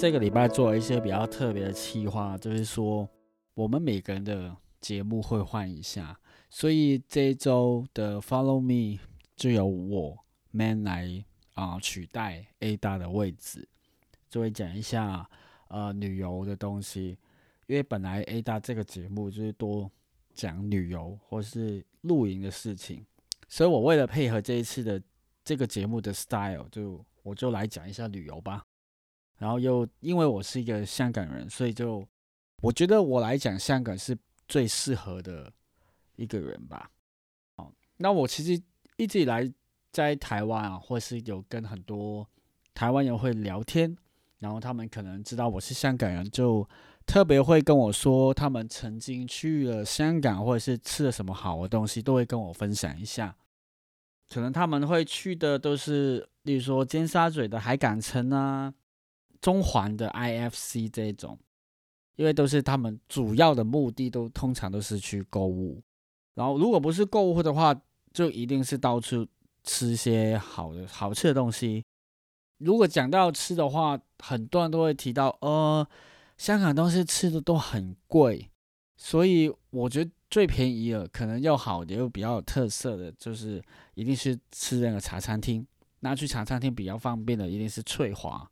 这个礼拜做了一些比较特别的企划，就是说我们每个人的节目会换一下，所以这一周的 Follow Me 就由我 Man 来啊取代 A 大的位置，就会讲一下呃旅游的东西，因为本来 A 大这个节目就是多讲旅游或是露营的事情，所以我为了配合这一次的这个节目的 style，就我就来讲一下旅游吧。然后又因为我是一个香港人，所以就我觉得我来讲香港是最适合的一个人吧。哦，那我其实一直以来在台湾啊，或是有跟很多台湾人会聊天，然后他们可能知道我是香港人，就特别会跟我说他们曾经去了香港，或者是吃了什么好的东西，都会跟我分享一下。可能他们会去的都是，例如说尖沙咀的海港城啊。中环的 IFC 这种，因为都是他们主要的目的，都通常都是去购物。然后，如果不是购物的话，就一定是到处吃些好的、好吃的东西。如果讲到吃的话，很多人都会提到，呃，香港东西吃的都很贵，所以我觉得最便宜的，可能又好的又比较有特色的，就是一定是吃那个茶餐厅。那去茶餐厅比较方便的，一定是翠华。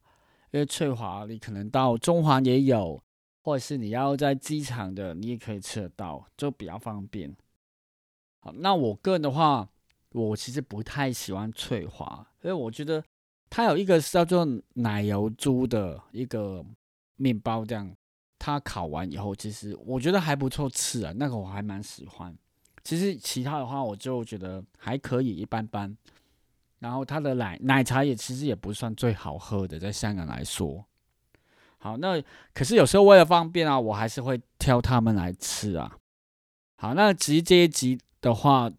因为翠华，你可能到中环也有，或者是你要在机场的，你也可以吃得到，就比较方便。好，那我个人的话，我其实不太喜欢翠华，因为我觉得它有一个叫做奶油猪的一个面包，这样它烤完以后，其实我觉得还不错吃啊，那个我还蛮喜欢。其实其他的话，我就觉得还可以，一般般。然后它的奶奶茶也其实也不算最好喝的，在香港来说。好，那可是有时候为了方便啊，我还是会挑他们来吃啊。好，那其实这一集的话，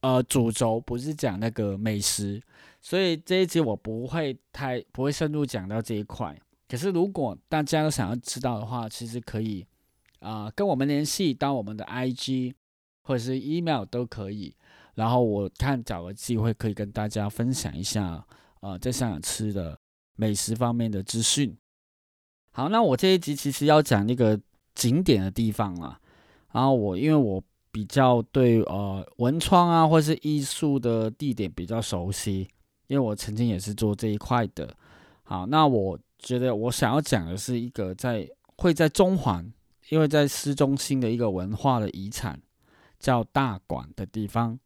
呃，主轴不是讲那个美食，所以这一集我不会太不会深入讲到这一块。可是如果大家都想要知道的话，其实可以啊跟我们联系到我们的 IG 或者是 email 都可以。然后我看找个机会可以跟大家分享一下，呃，在香港吃的美食方面的资讯。好，那我这一集其实要讲那个景点的地方了。然后我因为我比较对呃文创啊或是艺术的地点比较熟悉，因为我曾经也是做这一块的。好，那我觉得我想要讲的是一个在会在中环，因为在市中心的一个文化的遗产叫大馆的地方。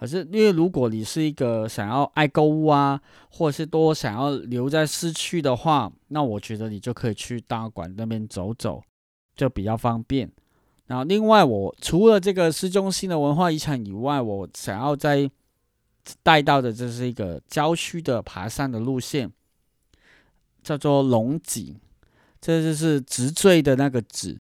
可是，因为如果你是一个想要爱购物啊，或者是多想要留在市区的话，那我觉得你就可以去大馆那边走走，就比较方便。然后，另外我除了这个市中心的文化遗产以外，我想要再带到的这是一个郊区的爬山的路线，叫做龙井，这就是直坠的那个直。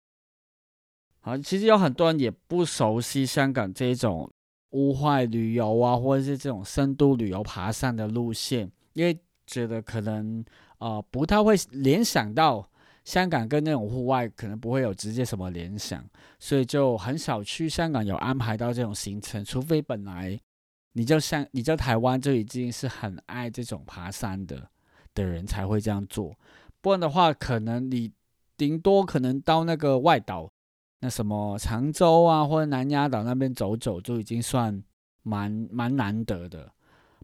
好，其实有很多人也不熟悉香港这种。屋外旅游啊，或者是这种深度旅游爬山的路线，因为觉得可能呃不太会联想到香港跟那种户外，可能不会有直接什么联想，所以就很少去香港有安排到这种行程。除非本来你就像你在台湾就已经是很爱这种爬山的的人才会这样做，不然的话，可能你顶多可能到那个外岛。那什么常州啊，或者南丫岛那边走走，就已经算蛮蛮难得的。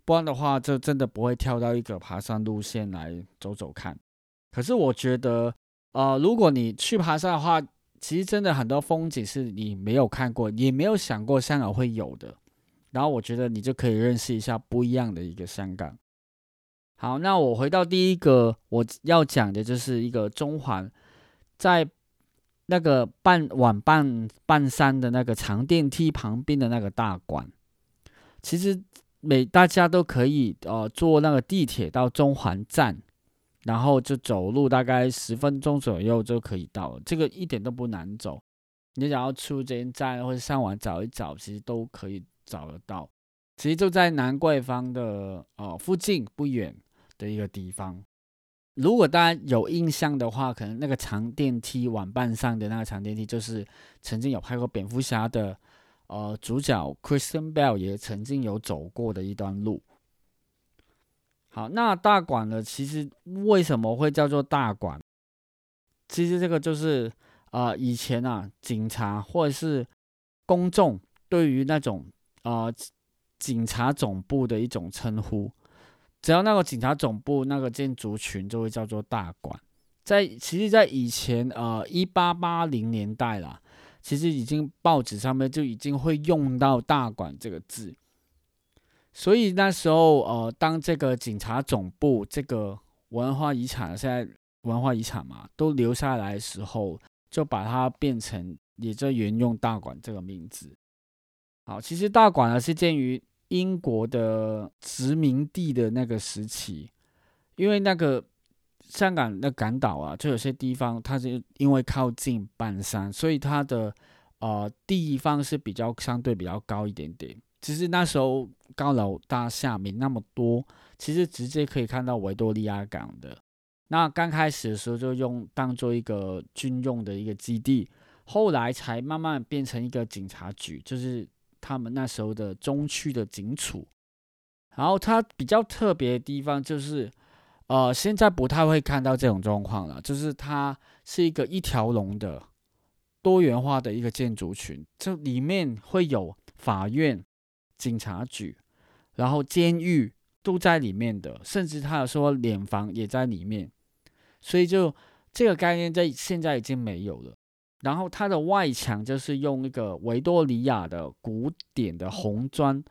不然的话，就真的不会跳到一个爬山路线来走走看。可是我觉得，呃，如果你去爬山的话，其实真的很多风景是你没有看过，也没有想过香港会有的。然后我觉得你就可以认识一下不一样的一个香港。好，那我回到第一个我要讲的就是一个中环，在。那个半晚半半山的那个长电梯旁边的那个大馆，其实每大家都可以呃坐那个地铁到中环站，然后就走路大概十分钟左右就可以到，这个一点都不难走。你想要出这间站或者上网找一找，其实都可以找得到。其实就在南桂坊的呃附近不远的一个地方。如果大家有印象的话，可能那个长电梯晚半上的那个长电梯，就是曾经有拍过蝙蝠侠的，呃，主角 Kristen Bell 也曾经有走过的一段路。好，那大馆呢？其实为什么会叫做大馆？其实这个就是啊，以前啊，警察或者是公众对于那种啊警察总部的一种称呼。只要那个警察总部那个建筑群就会叫做大馆。在其实，在以前呃一八八零年代啦，其实已经报纸上面就已经会用到大馆这个字。所以那时候，呃，当这个警察总部这个文化遗产，现在文化遗产嘛，都留下来的时候，就把它变成，也就沿用大馆这个名字。好，其实大馆呢是建于英国的殖民地的那个时期，因为那个香港的港岛啊，就有些地方它是因为靠近半山，所以它的呃地方是比较相对比较高一点点。其实那时候高楼大厦没那么多，其实直接可以看到维多利亚港的。那刚开始的时候就用当做一个军用的一个基地，后来才慢慢变成一个警察局，就是他们那时候的中区的警署。然后它比较特别的地方就是，呃，现在不太会看到这种状况了，就是它是一个一条龙的多元化的一个建筑群，这里面会有法院。警察局，然后监狱都在里面的，甚至他有说脸房也在里面，所以就这个概念在现在已经没有了。然后它的外墙就是用一个维多利亚的古典的红砖，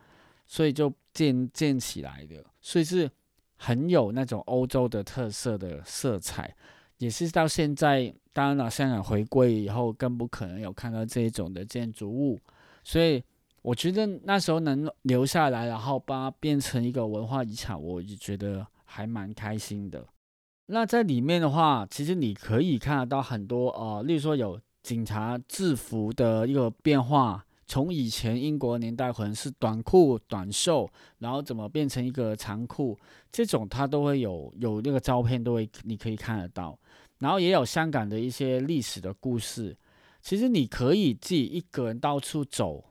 所以就建建起来的，所以是很有那种欧洲的特色的色彩，也是到现在，当然了，香港回归以后更不可能有看到这种的建筑物，所以。我觉得那时候能留下来，然后把它变成一个文化遗产，我就觉得还蛮开心的。那在里面的话，其实你可以看得到很多呃，例如说有警察制服的一个变化，从以前英国年代可能是短裤短袖，然后怎么变成一个长裤，这种它都会有有那个照片都会你可以看得到。然后也有香港的一些历史的故事，其实你可以自己一个人到处走。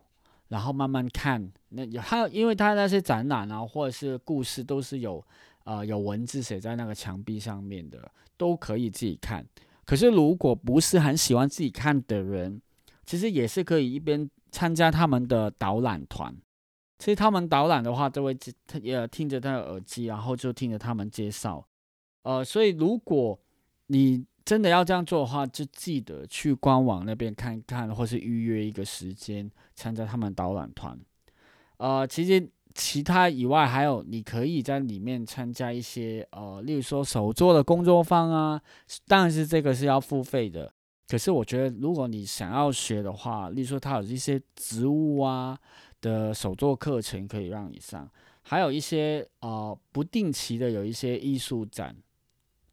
然后慢慢看，那还有，因为他那些展览啊，或者是故事，都是有，呃，有文字写在那个墙壁上面的，都可以自己看。可是如果不是很喜欢自己看的人，其实也是可以一边参加他们的导览团。其实他们导览的话，都会也听着他的耳机，然后就听着他们介绍。呃，所以如果你真的要这样做的话，就记得去官网那边看看，或是预约一个时间参加他们导览团。呃，其实其他以外，还有你可以在里面参加一些呃，例如说手作的工作坊啊。当然是这个是要付费的。可是我觉得，如果你想要学的话，例如说它有一些植物啊的手作课程可以让你上，还有一些呃不定期的有一些艺术展。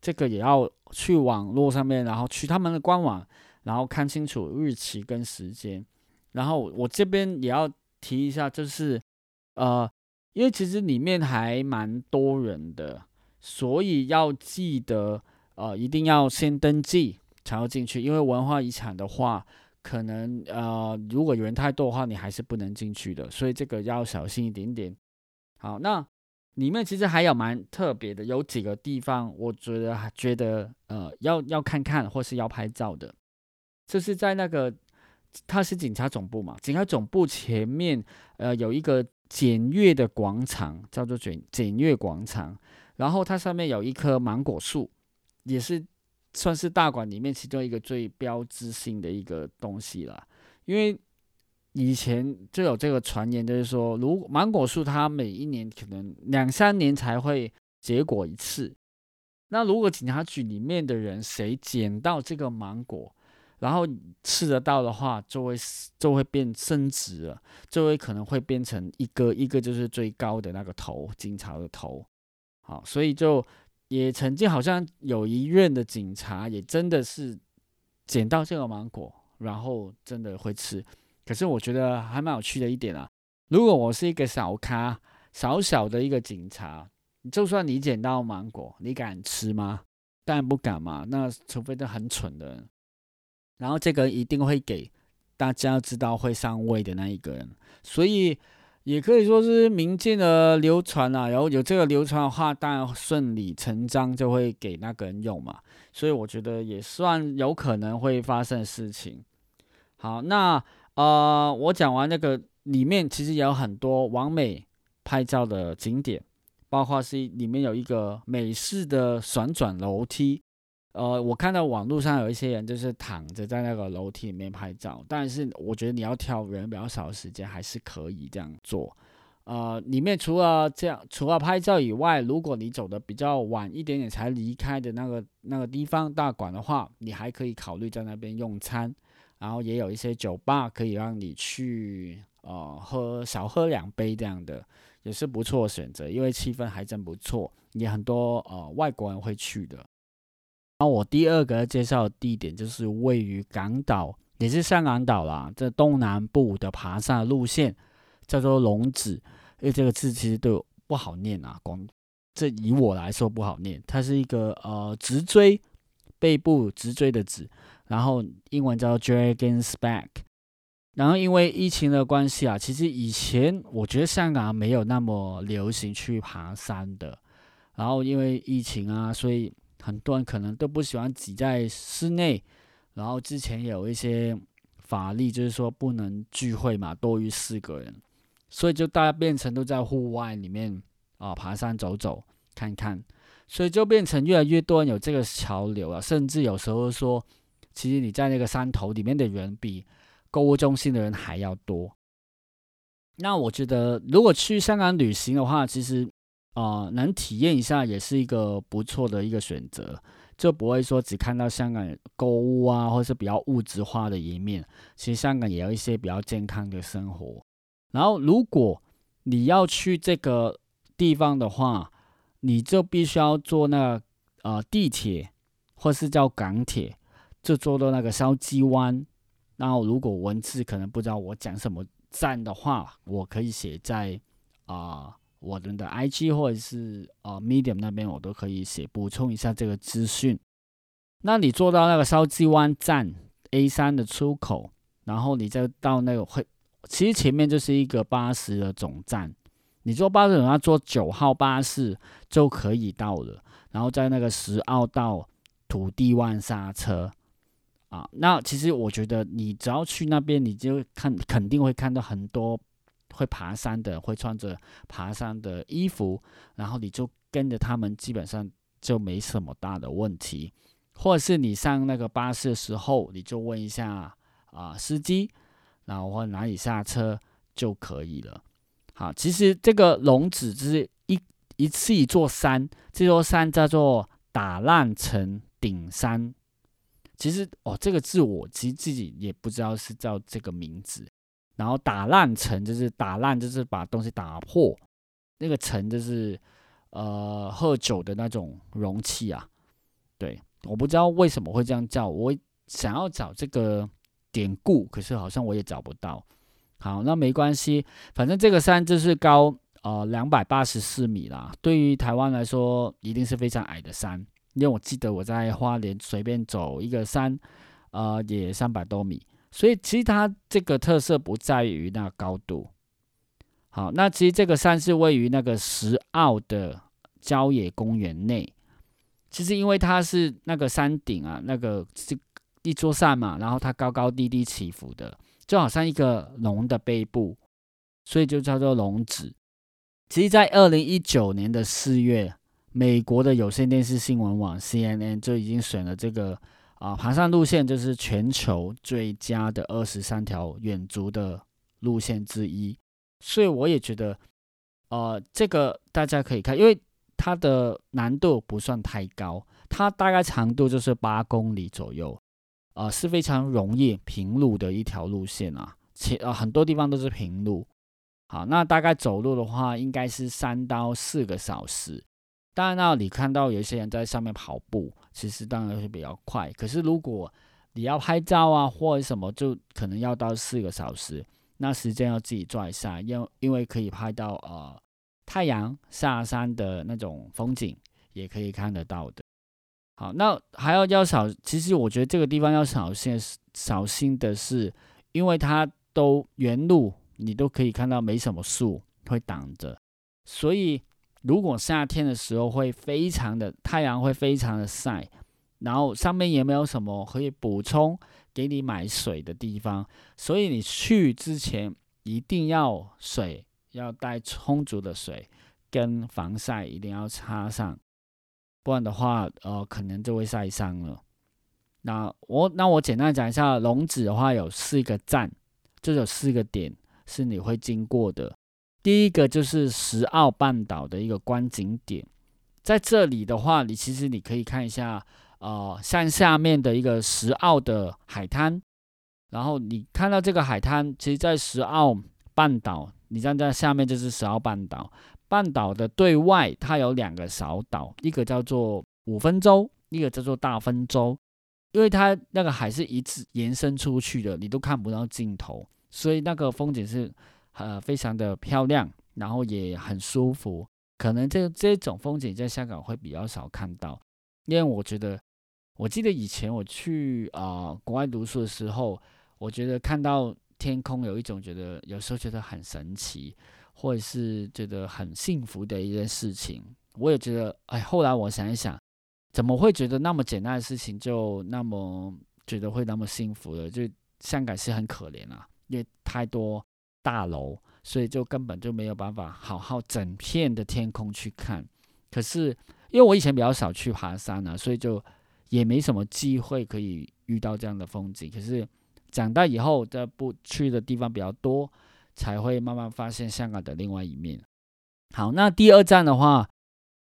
这个也要去网络上面，然后去他们的官网，然后看清楚日期跟时间。然后我这边也要提一下，就是呃，因为其实里面还蛮多人的，所以要记得呃，一定要先登记才要进去。因为文化遗产的话，可能呃，如果有人太多的话，你还是不能进去的。所以这个要小心一点点。好，那。里面其实还有蛮特别的，有几个地方我觉得还觉得呃要要看看或是要拍照的，就是在那个它是警察总部嘛，警察总部前面呃有一个检阅的广场，叫做检检阅广场，然后它上面有一棵芒果树，也是算是大馆里面其中一个最标志性的一个东西了，因为。以前就有这个传言，就是说，如芒果树它每一年可能两三年才会结果一次。那如果警察局里面的人谁捡到这个芒果，然后吃得到的话，就会就会变升值了，就会可能会变成一个一个就是最高的那个头，警察的头。好，所以就也曾经好像有一任的警察也真的是捡到这个芒果，然后真的会吃。可是我觉得还蛮有趣的一点啊，如果我是一个小咖、小小的一个警察，就算你捡到芒果，你敢吃吗？当然不敢嘛。那除非是很蠢的人，然后这个一定会给大家知道会上位的那一个人。所以也可以说是民间的流传啊。然后有这个流传的话，当然顺理成章就会给那个人用嘛。所以我觉得也算有可能会发生的事情。好，那呃，我讲完那个里面其实也有很多完美拍照的景点，包括是里面有一个美式的旋转楼梯。呃，我看到网络上有一些人就是躺着在那个楼梯里面拍照，但是我觉得你要挑人比较少的时间，还是可以这样做。呃，里面除了这样，除了拍照以外，如果你走的比较晚一点点才离开的那个那个地方大馆的话，你还可以考虑在那边用餐，然后也有一些酒吧可以让你去呃喝少喝两杯这样的，也是不错的选择，因为气氛还真不错，也很多呃外国人会去的。然后我第二个介绍的地点就是位于港岛，也是香港岛啦，这东南部的爬山路线叫做龙子。因为这个字其实都不好念啊，光这以我来说不好念。它是一个呃直锥背部直锥的字，然后英文叫 Dragon's Back。然后因为疫情的关系啊，其实以前我觉得香港没有那么流行去爬山的。然后因为疫情啊，所以很多人可能都不喜欢挤在室内。然后之前有一些法律，就是说不能聚会嘛，多于四个人。所以就大家变成都在户外里面啊爬山走走看看，所以就变成越来越多人有这个潮流啊，甚至有时候说，其实你在那个山头里面的人比购物中心的人还要多。那我觉得如果去香港旅行的话，其实啊能体验一下也是一个不错的一个选择，就不会说只看到香港购物啊，或是比较物质化的一面。其实香港也有一些比较健康的生活。然后，如果你要去这个地方的话，你就必须要坐那呃地铁，或是叫港铁，就坐到那个筲箕湾。然后，如果文字可能不知道我讲什么站的话，我可以写在啊我们的 IG 或者是呃 Medium 那边，我都可以写补充一下这个资讯。那你坐到那个筲箕湾站 A 三的出口，然后你再到那个会。其实前面就是一个巴士的总站，你坐巴士总站坐九号巴士就可以到了，然后在那个十澳道土地湾下车啊。那其实我觉得你只要去那边，你就看肯定会看到很多会爬山的，会穿着爬山的衣服，然后你就跟着他们，基本上就没什么大的问题。或者是你上那个巴士的时候，你就问一下啊司机。然后或哪里下车就可以了。好，其实这个龙子就是一一次一座山，这座山叫做打烂城顶山。其实哦，这个字我其实自己也不知道是叫这个名字。然后打烂城就是打烂，就是把东西打破。那个城就是呃喝酒的那种容器啊。对，我不知道为什么会这样叫。我想要找这个。典故，可是好像我也找不到。好，那没关系，反正这个山就是高呃两百八十四米啦。对于台湾来说，一定是非常矮的山，因为我记得我在花莲随便走一个山，呃，也三百多米。所以其实它这个特色不在于那高度。好，那其实这个山是位于那个石澳的郊野公园内。其实因为它是那个山顶啊，那个是。一座山嘛，然后它高高低低起伏的，就好像一个龙的背部，所以就叫做龙子。其实，在二零一九年的四月，美国的有线电视新闻网 CNN 就已经选了这个啊爬山路线，就是全球最佳的二十三条远足的路线之一。所以我也觉得，呃，这个大家可以看，因为它的难度不算太高，它大概长度就是八公里左右。啊，是非常容易平路的一条路线啊，且啊很多地方都是平路。好，那大概走路的话，应该是三到四个小时。当然，那你看到有一些人在上面跑步，其实当然是比较快。可是如果你要拍照啊或者什么，就可能要到四个小时。那时间要自己抓一下，因因为可以拍到呃太阳下山的那种风景，也可以看得到的。好，那还要要小，其实我觉得这个地方要小心，小心的是，因为它都原路你都可以看到没什么树会挡着，所以如果夏天的时候会非常的太阳会非常的晒，然后上面也没有什么可以补充给你买水的地方，所以你去之前一定要水要带充足的水，跟防晒一定要擦上，不然的话，呃，可能就会晒伤了。那我那我简单讲一下，龙子的话有四个站，就有四个点是你会经过的。第一个就是石澳半岛的一个观景点，在这里的话，你其实你可以看一下，呃，像下面的一个石澳的海滩，然后你看到这个海滩，其实，在石澳半岛，你站在下面就是石澳半岛，半岛的对外它有两个小岛，一个叫做五分洲，一个叫做大分洲。因为它那个海是一直延伸出去的，你都看不到尽头，所以那个风景是呃非常的漂亮，然后也很舒服。可能这这种风景在香港会比较少看到，因为我觉得，我记得以前我去啊国外读书的时候，我觉得看到天空有一种觉得有时候觉得很神奇，或者是觉得很幸福的一件事情。我也觉得，哎，后来我想一想。怎么会觉得那么简单的事情就那么觉得会那么幸福的？就香港是很可怜啊，因为太多大楼，所以就根本就没有办法好好整片的天空去看。可是因为我以前比较少去爬山啊，所以就也没什么机会可以遇到这样的风景。可是长大以后，在不去的地方比较多，才会慢慢发现香港的另外一面。好，那第二站的话，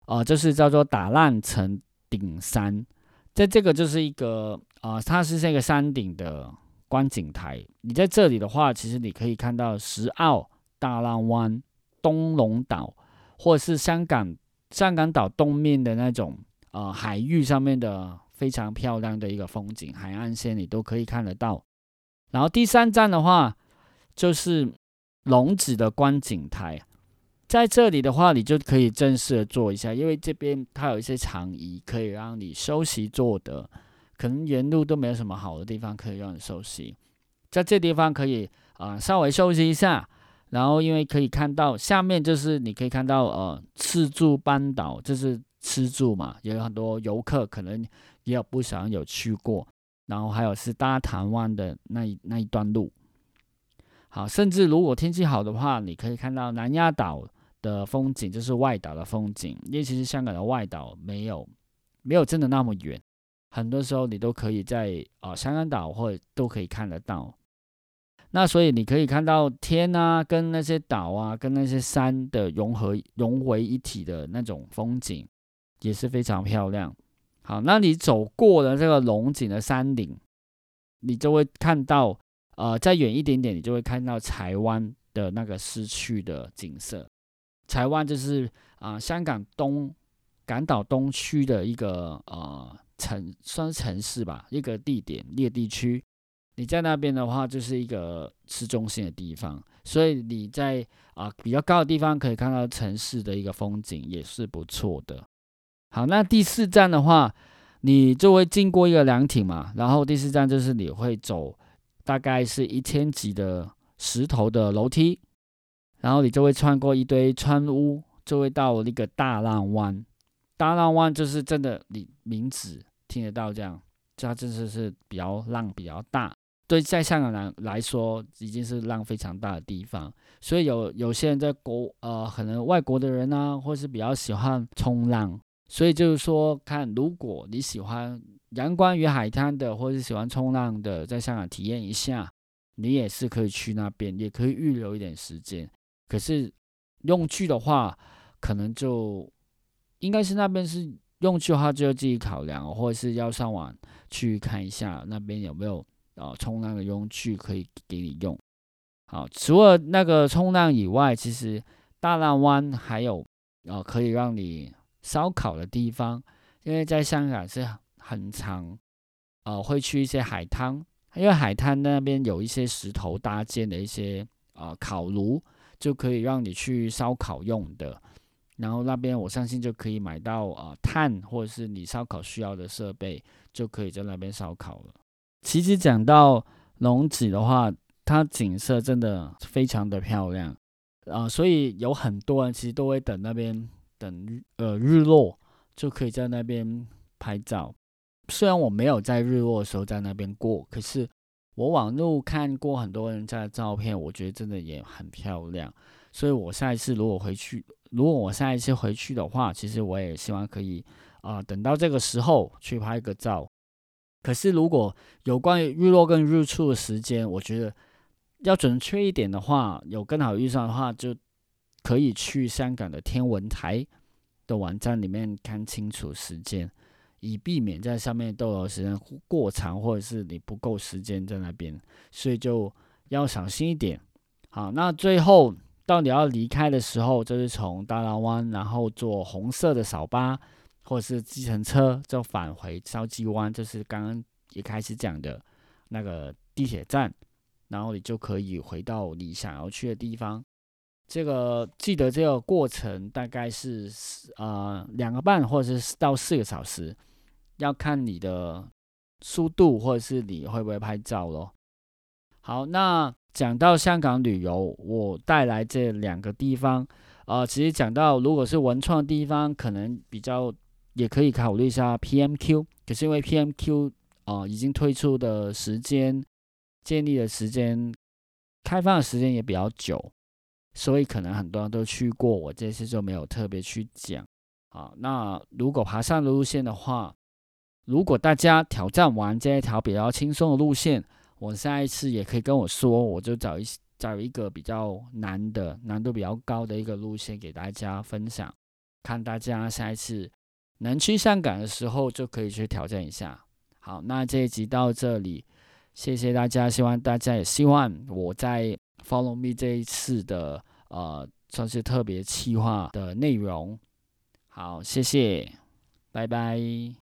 呃，就是叫做打烂城。顶山，在这个就是一个啊，它是这个山顶的观景台。你在这里的话，其实你可以看到石澳、大浪湾、东龙岛，或者是香港香港岛东面的那种呃海域上面的非常漂亮的一个风景，海岸线你都可以看得到。然后第三站的话，就是龙子的观景台。在这里的话，你就可以正式的坐一下，因为这边它有一些长椅可以让你休息坐的，可能沿路都没有什么好的地方可以让你休息，在这地方可以啊稍微休息一下，然后因为可以看到下面就是你可以看到呃赤柱半岛，就是赤柱嘛，也有很多游客可能也有不少有去过，然后还有是大潭湾的那一那一段路，好，甚至如果天气好的话，你可以看到南丫岛。的风景就是外岛的风景，因为其实香港的外岛没有没有真的那么远，很多时候你都可以在啊香港岛或者都可以看得到。那所以你可以看到天啊，跟那些岛啊，跟那些山的融合融为一体的那种风景，也是非常漂亮。好，那你走过了这个龙井的山顶，你就会看到呃再远一点点，你就会看到台湾的那个失去的景色。台湾就是啊，香港东港岛东区的一个呃城，算城市吧，一个地点，一个地区。你在那边的话，就是一个市中心的地方，所以你在啊比较高的地方可以看到城市的一个风景，也是不错的。好，那第四站的话，你就会经过一个凉亭嘛，然后第四站就是你会走大概是一千级的石头的楼梯。然后你就会穿过一堆穿屋，就会到那个大浪湾。大浪湾就是真的，你名字听得到这样，它真的是比较浪比较大。对，在香港来来说，已经是浪非常大的地方。所以有有些人在国呃，可能外国的人呢，或是比较喜欢冲浪。所以就是说，看如果你喜欢阳光与海滩的，或是喜欢冲浪的，在香港体验一下，你也是可以去那边，也可以预留一点时间。可是用去的话，可能就应该是那边是用具的话，就要自己考量，或者是要上网去看一下那边有没有啊冲浪的用具可以给你用。好，除了那个冲浪以外，其实大浪湾还有啊可以让你烧烤的地方，因为在香港是很常呃会去一些海滩，因为海滩那边有一些石头搭建的一些啊烤炉。就可以让你去烧烤用的，然后那边我相信就可以买到啊炭或者是你烧烤需要的设备，就可以在那边烧烤了。其实讲到龙子的话，它景色真的非常的漂亮啊，所以有很多人其实都会等那边等呃日落，就可以在那边拍照。虽然我没有在日落的时候在那边过，可是我网络看过很多人家的照片，我觉得真的也很漂亮。所以我下一次如果回去，如果我下一次回去的话，其实我也希望可以啊，等到这个时候去拍个照。可是如果有关于日落跟日出的时间，我觉得要准确一点的话，有更好预算的话，就可以去香港的天文台的网站里面看清楚时间，以避免在上面逗留时间过长，或者是你不够时间在那边，所以就要小心一点。好，那最后。到你要离开的时候，就是从大浪湾，然后坐红色的扫巴或者是计程车，就返回筲箕湾，就是刚刚一开始讲的那个地铁站，然后你就可以回到你想要去的地方。这个记得这个过程大概是呃两个半或者是到四个小时，要看你的速度或者是你会不会拍照咯。好，那。讲到香港旅游，我带来这两个地方，呃，其实讲到如果是文创地方，可能比较也可以考虑一下 PMQ，可是因为 PMQ 啊已经推出的时间、建立的时间、开放的时间也比较久，所以可能很多人都去过，我这次就没有特别去讲。啊，那如果爬山的路线的话，如果大家挑战完这一条比较轻松的路线。我下一次也可以跟我说，我就找一找一个比较难的、难度比较高的一个路线给大家分享，看大家下一次能去香港的时候就可以去挑战一下。好，那这一集到这里，谢谢大家，希望大家也希望我在 Follow Me 这一次的呃算是特别企划的内容。好，谢谢，拜拜。